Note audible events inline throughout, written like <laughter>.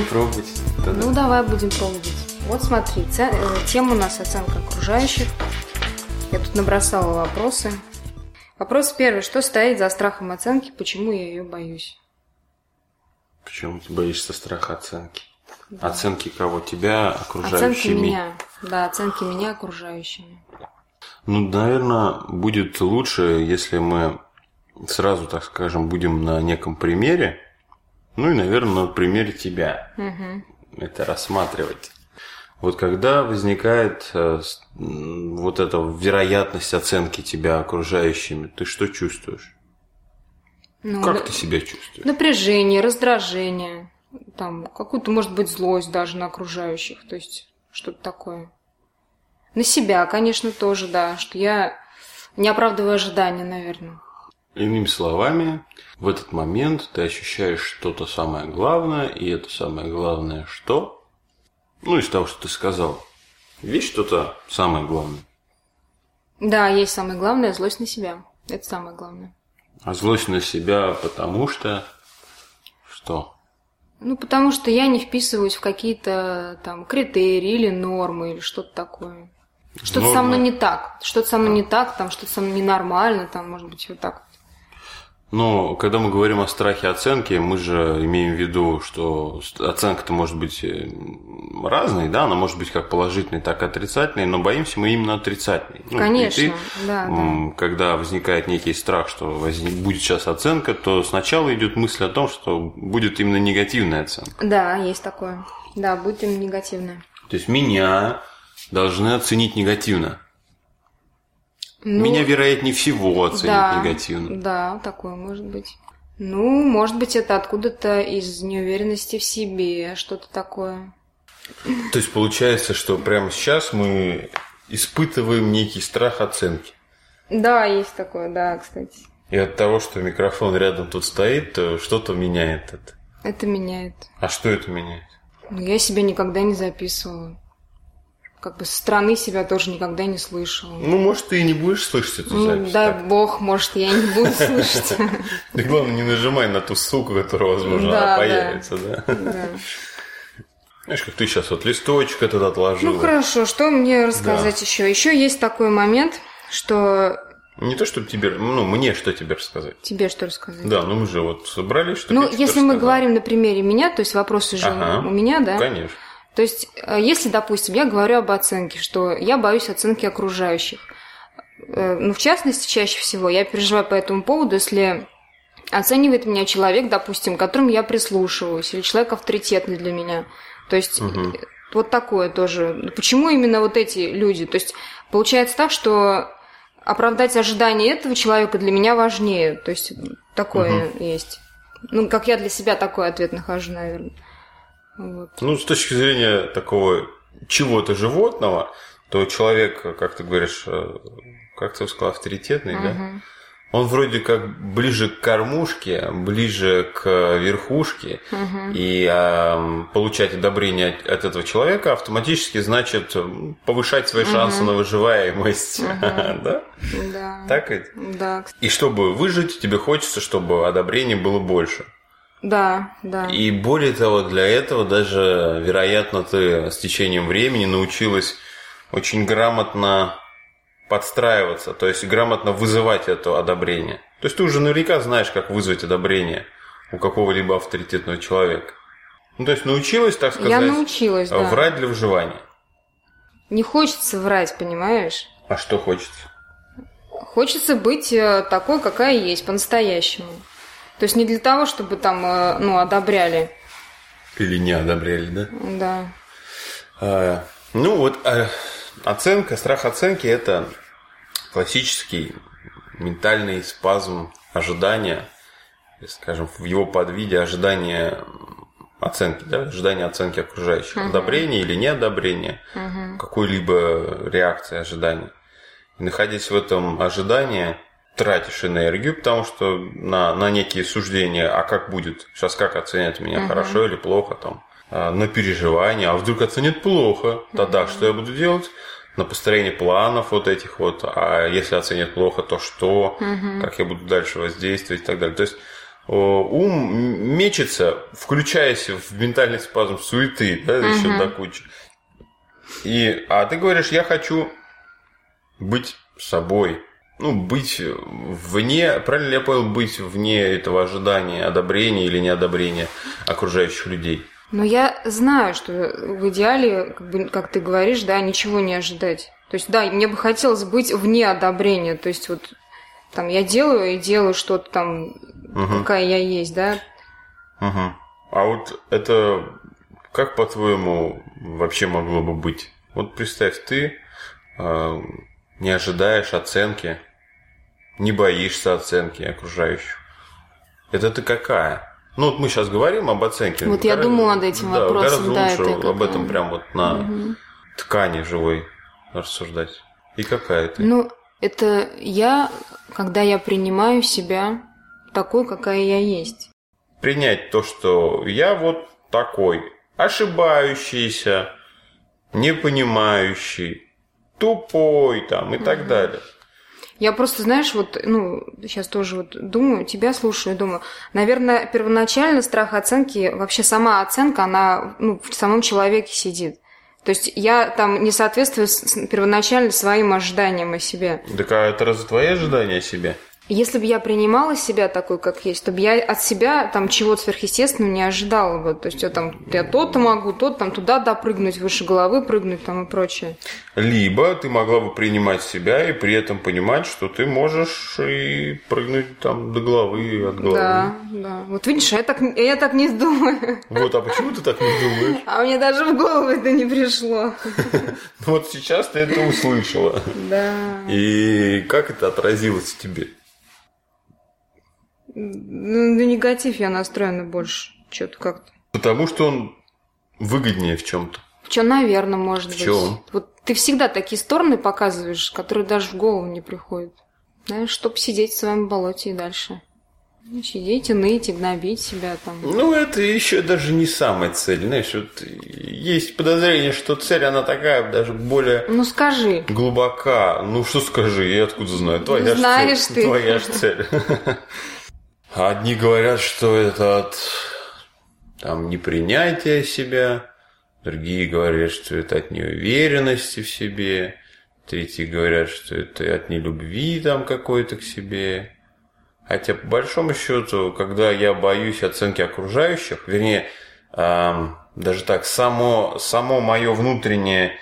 Будем пробовать. Тогда. Ну, давай будем пробовать. Вот смотри. Э, тема у нас оценка окружающих. Я тут набросала вопросы. Вопрос первый. Что стоит за страхом оценки? Почему я ее боюсь? Почему ты боишься страха оценки? Да. Оценки кого? Тебя, окружающими? Оценки меня. Да, оценки меня окружающими. Ну, наверное, будет лучше, если мы сразу, так скажем, будем на неком примере. Ну и, наверное, на примере тебя. Угу. Это рассматривать. Вот когда возникает э, вот эта вероятность оценки тебя окружающими, ты что чувствуешь? Ну, как ты себя чувствуешь? Напряжение, раздражение, там какую-то, может быть, злость даже на окружающих, то есть что-то такое. На себя, конечно, тоже, да, что я не оправдываю ожидания, наверное. Иными словами, в этот момент ты ощущаешь что-то самое главное, и это самое главное что? Ну, из того, что ты сказал. Есть что-то самое главное? Да, есть самое главное – злость на себя. Это самое главное. А злость на себя потому что что? Ну, потому что я не вписываюсь в какие-то там критерии или нормы или что-то такое. Что-то со мной не так. Что-то со мной не так, там что-то со мной ненормально, там, может быть, вот так. Но когда мы говорим о страхе оценки, мы же имеем в виду, что оценка-то может быть э, разной, да, она может быть как положительной, так и отрицательной, но боимся мы именно отрицательной. Ну, Конечно, ты, да, да. Когда возникает некий страх, что возник, будет сейчас оценка, то сначала идет мысль о том, что будет именно негативная оценка. Да, есть такое. Да, будет именно негативная. То есть меня должны оценить негативно. Ну, Меня, вероятнее всего, оценят да, негативно. Да, такое может быть. Ну, может быть, это откуда-то из неуверенности в себе, что-то такое. То есть получается, что прямо сейчас мы испытываем некий страх оценки. Да, есть такое, да, кстати. И от того, что микрофон рядом тут стоит, то что-то меняет это. Это меняет. А что это меняет? Ну, я себя никогда не записывала как бы со стороны себя тоже никогда не слышала. Ну, может, ты и не будешь слышать эту ну, запись. Дай так. бог, может, я не буду <laughs> слышать. Ты, главное, не нажимай на ту ссылку, которая, возможно, она появится, да? Да. Знаешь, как ты сейчас вот листочек этот отложил. Ну, хорошо, что мне рассказать еще? Еще есть такой момент, что не то, чтобы тебе, ну, мне что тебе рассказать. Тебе что рассказать? Да, ну мы же вот собрались, что Ну, если мы говорим на примере меня, то есть вопросы же ага, у меня, да? Конечно. То есть, э, если, допустим, я говорю об оценке, что я боюсь оценки окружающих, э, ну, в частности, чаще всего я переживаю по этому поводу, если оценивает меня человек, допустим, к которому я прислушиваюсь, или человек авторитетный для меня. То есть, угу. вот такое тоже. Почему именно вот эти люди? То есть, получается так, что оправдать ожидания этого человека для меня важнее. То есть, такое угу. есть. Ну, как я для себя такой ответ нахожу, наверное. Вот. Ну, с точки зрения такого чего-то животного, то человек, как ты говоришь, э, как ты сказал, авторитетный, угу. да? Он вроде как ближе к кормушке, ближе к верхушке, угу. и э, получать одобрение от, от этого человека автоматически значит повышать свои угу. шансы на выживаемость, угу. <laughs> да? Да. Так ведь? Да. И чтобы выжить, тебе хочется, чтобы одобрение было больше. Да, да. И более того, для этого даже, вероятно, ты с течением времени научилась очень грамотно подстраиваться, то есть грамотно вызывать это одобрение. То есть ты уже наверняка знаешь, как вызвать одобрение у какого-либо авторитетного человека. Ну, то есть научилась, так сказать, Я научилась, да. врать для выживания. Не хочется врать, понимаешь? А что хочется? Хочется быть э, такой, какая есть, по-настоящему. То есть не для того, чтобы там, э, ну, одобряли. Или не одобряли, да? Да. А, ну вот а, оценка, страх оценки – это классический ментальный спазм ожидания, скажем, в его подвиде ожидания оценки, да, ожидания оценки окружающих, угу. одобрения или неодобрения, угу. какой-либо реакции ожидания. И находясь в этом ожидании, тратишь энергию, потому что на, на некие суждения, а как будет, сейчас как оценят меня, uh-huh. хорошо или плохо, там, а, на переживания, а вдруг оценят плохо, тогда uh-huh. что я буду делать? На построение планов вот этих вот, а если оценят плохо, то что, uh-huh. как я буду дальше воздействовать и так далее. То есть ум мечется, включаясь в ментальный спазм суеты, да, еще до кучи. И, а ты говоришь, я хочу быть собой. Ну, быть вне, правильно ли я понял, быть вне этого ожидания, одобрения или неодобрения окружающих людей? Но я знаю, что в идеале, как, бы, как ты говоришь, да, ничего не ожидать. То есть, да, мне бы хотелось быть вне одобрения. То есть, вот там я делаю и делаю что-то там, угу. какая я есть, да. Угу. А вот это как, по-твоему, вообще могло бы быть? Вот представь, ты э, не ожидаешь оценки, не боишься оценки окружающих. Это ты какая? Ну, вот мы сейчас говорим об оценке. Вот я думала над этим да, вопросом. Гораздо лучше да, об этом прям вот на угу. ткани живой рассуждать. И какая ты? Ну, это я, когда я принимаю себя такой, какая я есть. Принять то, что я вот такой, ошибающийся, непонимающий, тупой там и угу. так далее. Я просто, знаешь, вот, ну, сейчас тоже вот думаю, тебя слушаю, думаю, наверное, первоначально страх оценки, вообще сама оценка, она ну, в самом человеке сидит. То есть я там не соответствую первоначально своим ожиданиям о себе. Так а это разве твои ожидания о себе? Если бы я принимала себя такой, как есть, то бы я от себя там чего-то сверхъестественного не ожидала бы. То есть я там, я то-то могу, то там туда допрыгнуть, выше головы прыгнуть там и прочее. Либо ты могла бы принимать себя и при этом понимать, что ты можешь и прыгнуть там до головы, от головы. Да, да. Вот видишь, я так, я так не думаю. Вот, а почему ты так не думаешь? А мне даже в голову это не пришло. <laughs> Вот сейчас ты это услышала. Да. И как это отразилось в тебе? Ну, на негатив я настроена больше. Что-то как-то. Потому что он выгоднее в чем-то. В чем, наверное, может в быть. Чем? Вот ты всегда такие стороны показываешь, которые даже в голову не приходят. Знаешь, чтобы сидеть в своем болоте и дальше. Сидеть и ныть, и гнобить себя там. Ну, это еще даже не самая цель. Знаешь, вот есть подозрение, что цель, она такая даже более... Ну, скажи. Глубока. Ну, что скажи, я откуда знаю? Твоя ну, знаешь цель. ты. Твоя же цель. <laughs> Одни говорят, что это от там, непринятия себя, другие говорят, что это от неуверенности в себе, третьи говорят, что это от нелюбви там какой-то к себе. Хотя, по большому счету, когда я боюсь оценки окружающих, вернее, э, даже так, само, само мое внутреннее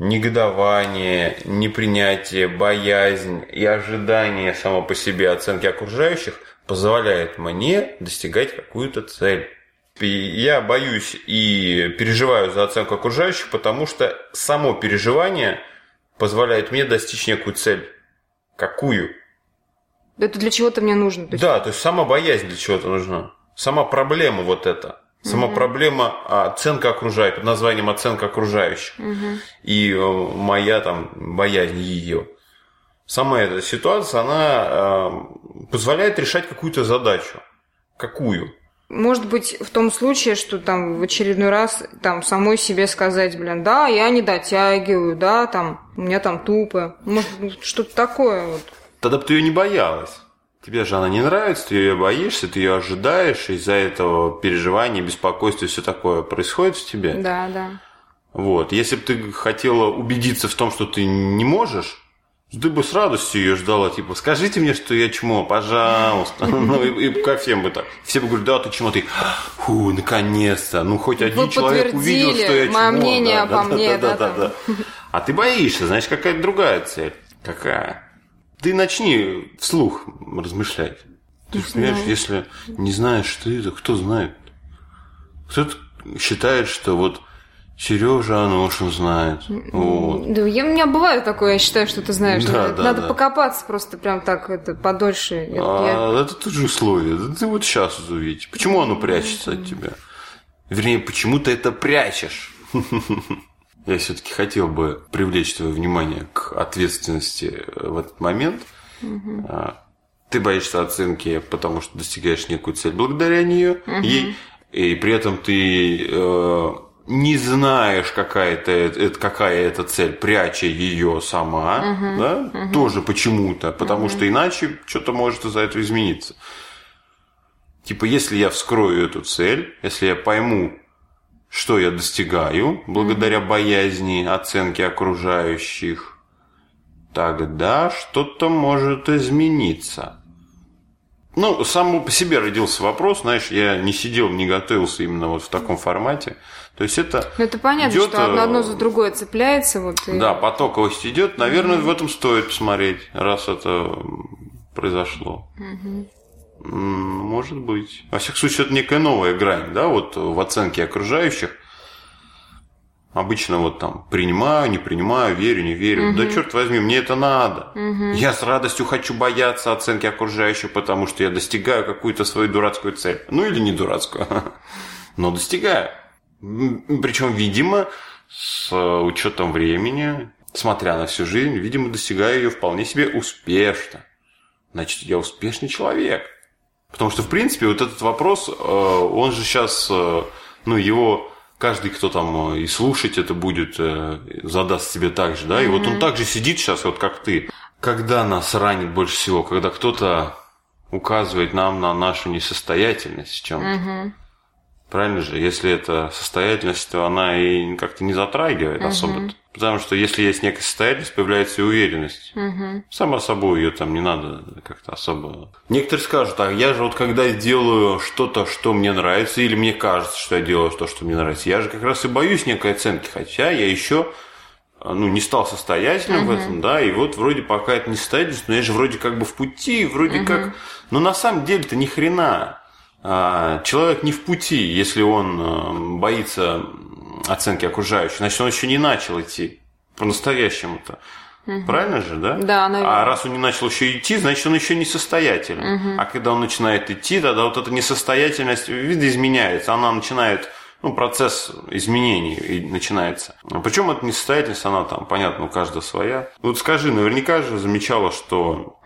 негодование, непринятие, боязнь и ожидание само по себе оценки окружающих – позволяет мне достигать какую-то цель. И я боюсь и переживаю за оценку окружающих, потому что само переживание позволяет мне достичь некую цель. Какую? Это для чего-то мне нужно. То есть... Да, то есть сама боязнь для чего-то нужна. Сама проблема вот эта. Сама угу. проблема оценка окружающих, под названием оценка окружающих. Угу. И э, моя там боязнь ее сама эта ситуация, она э, позволяет решать какую-то задачу. Какую? Может быть, в том случае, что там в очередной раз там самой себе сказать, блин, да, я не дотягиваю, да, там, у меня там тупо. Может, что-то такое вот. Тогда бы ты ее не боялась. Тебе же она не нравится, ты ее боишься, ты ее ожидаешь, из-за этого переживания, беспокойства, все такое происходит в тебе. Да, да. Вот. Если бы ты хотела убедиться в том, что ты не можешь, ты бы с радостью ее ждала, типа, скажите мне, что я чмо, пожалуйста. <laughs> Ну, и, и ко всем бы так. Все бы говорили, да, ты чмо, ты, фу, наконец-то. Ну, хоть один Вы человек увидел, что я чмо. мое мнение да, обо да, мне. Да, да, да, да. А ты боишься, значит, какая-то другая цель. Какая? Ты начни вслух размышлять. Ты же понимаешь, если не знаешь, что это, кто знает? Кто-то считает, что вот Сережа Аношин знает. Вот. Да, я, у меня бывает такое, я считаю, что ты знаешь. Да, да, Надо да. покопаться просто прям так это подольше. А, я... Это тоже условие. Да ты вот сейчас увидишь. Почему оно прячется от тебя? Вернее, почему ты это прячешь? <laughs> Я все-таки хотел бы привлечь твое внимание к ответственности в этот момент. А, ты боишься оценки, потому что достигаешь некую цель благодаря нее, ей, и при этом ты э, не знаешь, какая это, это, какая это цель, пряча ее сама, uh да, uh тоже почему-то, потому uh что иначе что-то может из-за этого измениться. Типа, если я вскрою эту цель, если я пойму, что я достигаю благодаря боязни оценки окружающих, тогда что-то может измениться. Ну, сам по себе родился вопрос, знаешь, я не сидел, не готовился именно вот в таком формате. То есть это... Ну, это понятно, идет, что одно, одно за другое цепляется. Вот, и... Да, потоковость идет. Наверное, mm-hmm. в этом стоит посмотреть, раз это произошло. Mm-hmm. Может быть. Во всяком случае, это некая новая грань, да, вот в оценке окружающих. Обычно вот там принимаю, не принимаю, верю, не верю. Угу. Да черт возьми, мне это надо. Угу. Я с радостью хочу бояться оценки окружающих, потому что я достигаю какую-то свою дурацкую цель. Ну или не дурацкую, <laughs> но достигаю. Причем, видимо, с учетом времени, смотря на всю жизнь, видимо, достигаю ее вполне себе успешно. Значит, я успешный человек. Потому что, в принципе, вот этот вопрос, э, он же сейчас, э, ну, его каждый, кто там э, и слушать это будет, задаст себе так же, да, и mm-hmm. вот он также сидит сейчас, вот как ты. Когда нас ранит больше всего, когда кто-то указывает нам на нашу несостоятельность в чем-то. Mm-hmm. Правильно же? Если это состоятельность, то она и как-то не затрагивает угу. особо. -то. Потому что если есть некая состоятельность, появляется и уверенность. Угу. Само собой, ее там не надо как-то особо. Некоторые скажут, а я же вот когда делаю что-то, что мне нравится, или мне кажется, что я делаю то, что мне нравится, я же как раз и боюсь некой оценки, хотя я еще ну, не стал состоятельным uh-huh. в этом, да, и вот вроде пока это не состоятельность, но я же вроде как бы в пути, вроде uh-huh. как... Но на самом деле-то ни хрена. А, человек не в пути, если он э, боится оценки окружающих, значит, он еще не начал идти по-настоящему-то. Угу. Правильно же, да? Да, наверное. А раз он не начал еще идти, значит, он еще не состоятелен. Угу. А когда он начинает идти, тогда вот эта несостоятельность видоизменяется. Она начинает ну, процесс изменений начинается. Причем эта несостоятельность, она там, понятно, у каждого своя. Вот скажи, наверняка же замечала, что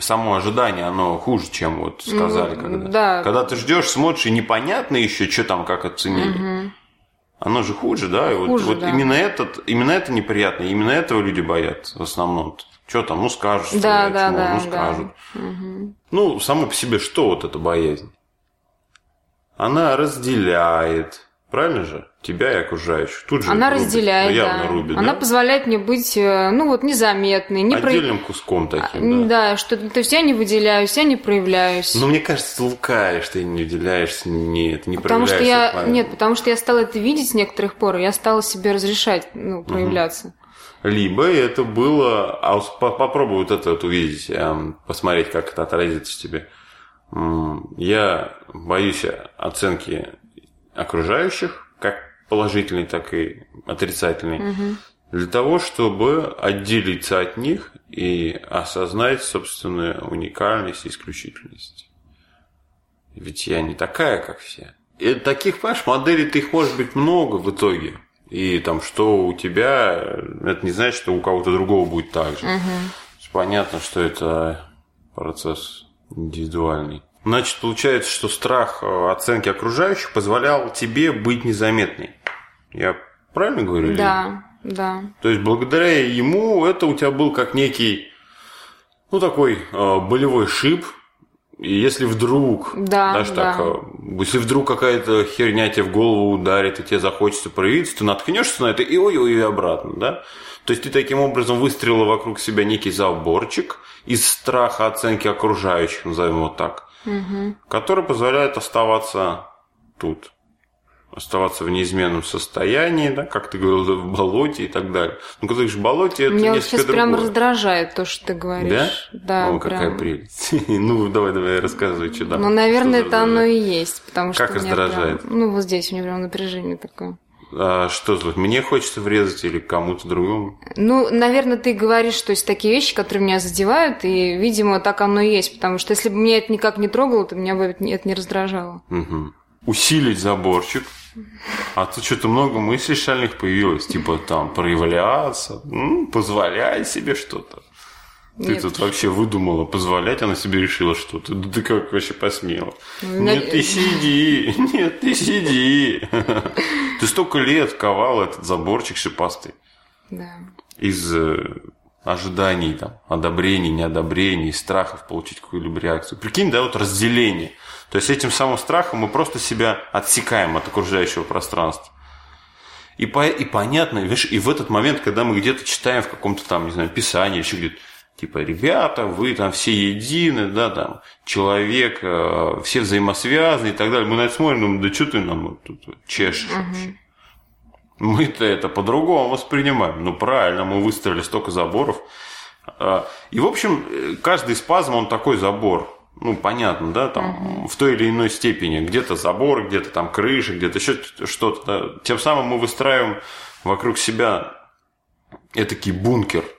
само ожидание, оно хуже, чем вот сказали. Ну, когда, да. когда ты ждешь, смотришь, и непонятно еще, что там, как оценили. Угу. Оно же хуже, да? И вот, хуже, вот да. именно, этот, именно это неприятно, именно этого люди боятся в основном. Что там, ну скажут, да, да, да, ну скажут. Да. Угу. Ну, само по себе что вот эта боязнь? Она разделяет, правильно же? Тебя и окружающих. Тут же она рубит, разделяет, явно да. Рубит, она да? позволяет мне быть, э, ну вот, незаметной. Не Отдельным про... куском таким, да. Да, что то есть я не выделяюсь, я не проявляюсь. Но мне кажется, ты лукаешь, ты не выделяешься, нет, не потому что я Нет, потому что я стала это видеть с некоторых пор, и я стала себе разрешать, ну, проявляться. Угу. Либо это было... А попробуй вот это вот увидеть, эм, посмотреть, как это отразится в тебе. Я боюсь оценки окружающих, как положительной, так и отрицательной, угу. для того, чтобы отделиться от них и осознать собственную уникальность и исключительность. Ведь я не такая, как все. И таких, понимаешь, моделей-то их может быть много в итоге. И там, что у тебя, это не значит, что у кого-то другого будет так же. Угу. Понятно, что это процесс индивидуальный. Значит, получается, что страх э, оценки окружающих позволял тебе быть незаметной. Я правильно говорю? Да, да. То есть, благодаря ему это у тебя был как некий, ну, такой э, болевой шип. И если вдруг, да, даже да. так, э, если вдруг какая-то херня тебе в голову ударит, и тебе захочется проявиться, ты наткнешься на это и ой-ой, и обратно, да? То есть ты таким образом выстрелила вокруг себя некий заборчик из страха оценки окружающих, назовем его так угу. который позволяет оставаться тут оставаться в неизменном состоянии, да, как ты говорил, в болоте и так далее. Ну, когда ты говоришь в болоте, это Меня вот сейчас другое. прям раздражает то, что ты говоришь. Да? Да, О, прям. какая прелесть. <laughs> ну, давай, давай, рассказывай, что там. Ну, наверное, это оно и есть, потому что Как раздражает? Прям, ну, вот здесь у меня прям напряжение такое. А что тут? Мне хочется врезать или кому-то другому? Ну, наверное, ты говоришь, что есть такие вещи, которые меня задевают, и, видимо, так оно и есть, потому что если бы меня это никак не трогало, то меня бы это не раздражало. Угу. Усилить заборчик. А тут что-то много мыслей шальных появилось, типа там проявляться, ну, позволять себе что-то. Ты нет. тут вообще выдумала позволять, она себе решила что-то. Да ты как вообще посмела? Ну, нет, ты сиди, <laughs> нет, ты сиди. <laughs> Ты столько лет ковал этот заборчик шипастый. Да. Из э, ожиданий, там, одобрений, неодобрений, страхов получить какую-либо реакцию. Прикинь, да, вот разделение. То есть этим самым страхом мы просто себя отсекаем от окружающего пространства. И, по, и понятно, видишь, и в этот момент, когда мы где-то читаем в каком-то там, не знаю, писании, еще где-то, типа, ребята, вы там все едины, да, там, человек, э, все взаимосвязаны и так далее. Мы на это смотрим, думаем, да что ты нам тут чешешь вообще? Мы-то это по-другому воспринимаем. Ну, правильно, мы выстроили столько заборов. А, и, в общем, каждый спазм, он такой забор. Ну, понятно, да, там, в той или иной степени. Где-то забор, где-то там крыша, где-то еще что-то. Да. Тем самым мы выстраиваем вокруг себя этакий бункер –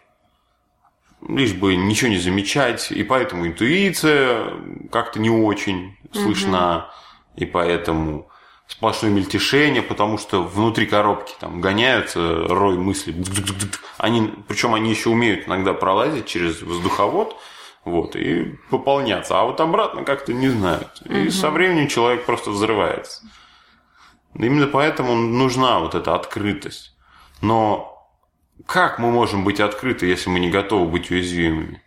лишь бы ничего не замечать, и поэтому интуиция как-то не очень слышна, и поэтому сплошное мельтешение, потому что внутри коробки там гоняются рой мыслей. Они, причем они еще умеют иногда пролазить через воздуховод, вот, и пополняться. А вот обратно как-то не знают. И угу. со временем человек просто взрывается. Именно поэтому нужна вот эта открытость. Но как мы можем быть открыты, если мы не готовы быть уязвимыми?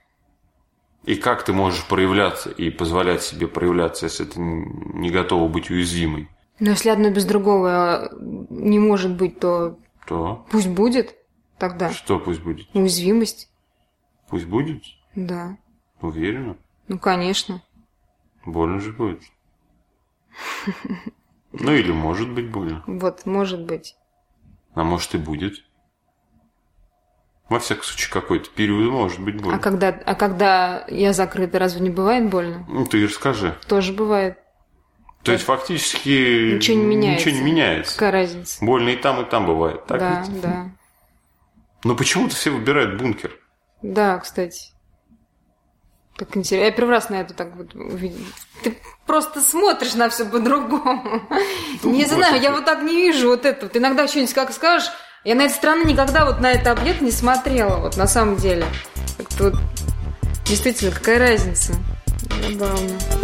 И как ты можешь проявляться и позволять себе проявляться, если ты не готова быть уязвимой? Но если одно без другого не может быть, то, то... пусть будет тогда. Что пусть будет? Уязвимость. Пусть будет? Да. Уверена? Ну, конечно. Больно же будет. <laughs> Ну, или может быть больно. Вот, может быть. А может и будет. Во всяком случае, какой-то период может быть больно. А когда, а когда я закрыта, разве не бывает больно? Ну, ты расскажи. Тоже бывает. То есть фактически ничего не меняется. Ничего не меняется. Какая разница? Больно и там, и там бывает. Так да, ведь? да. Но почему-то все выбирают бункер. Да, кстати. Так интересно. Я первый раз на это так вот увидела. Ты просто смотришь на все по-другому. Не знаю, я вот так не вижу вот это. Вот иногда что-нибудь как скажешь, я на этой стороны никогда вот на этот объект не смотрела, вот на самом деле. Как-то вот действительно, какая разница? Забавно.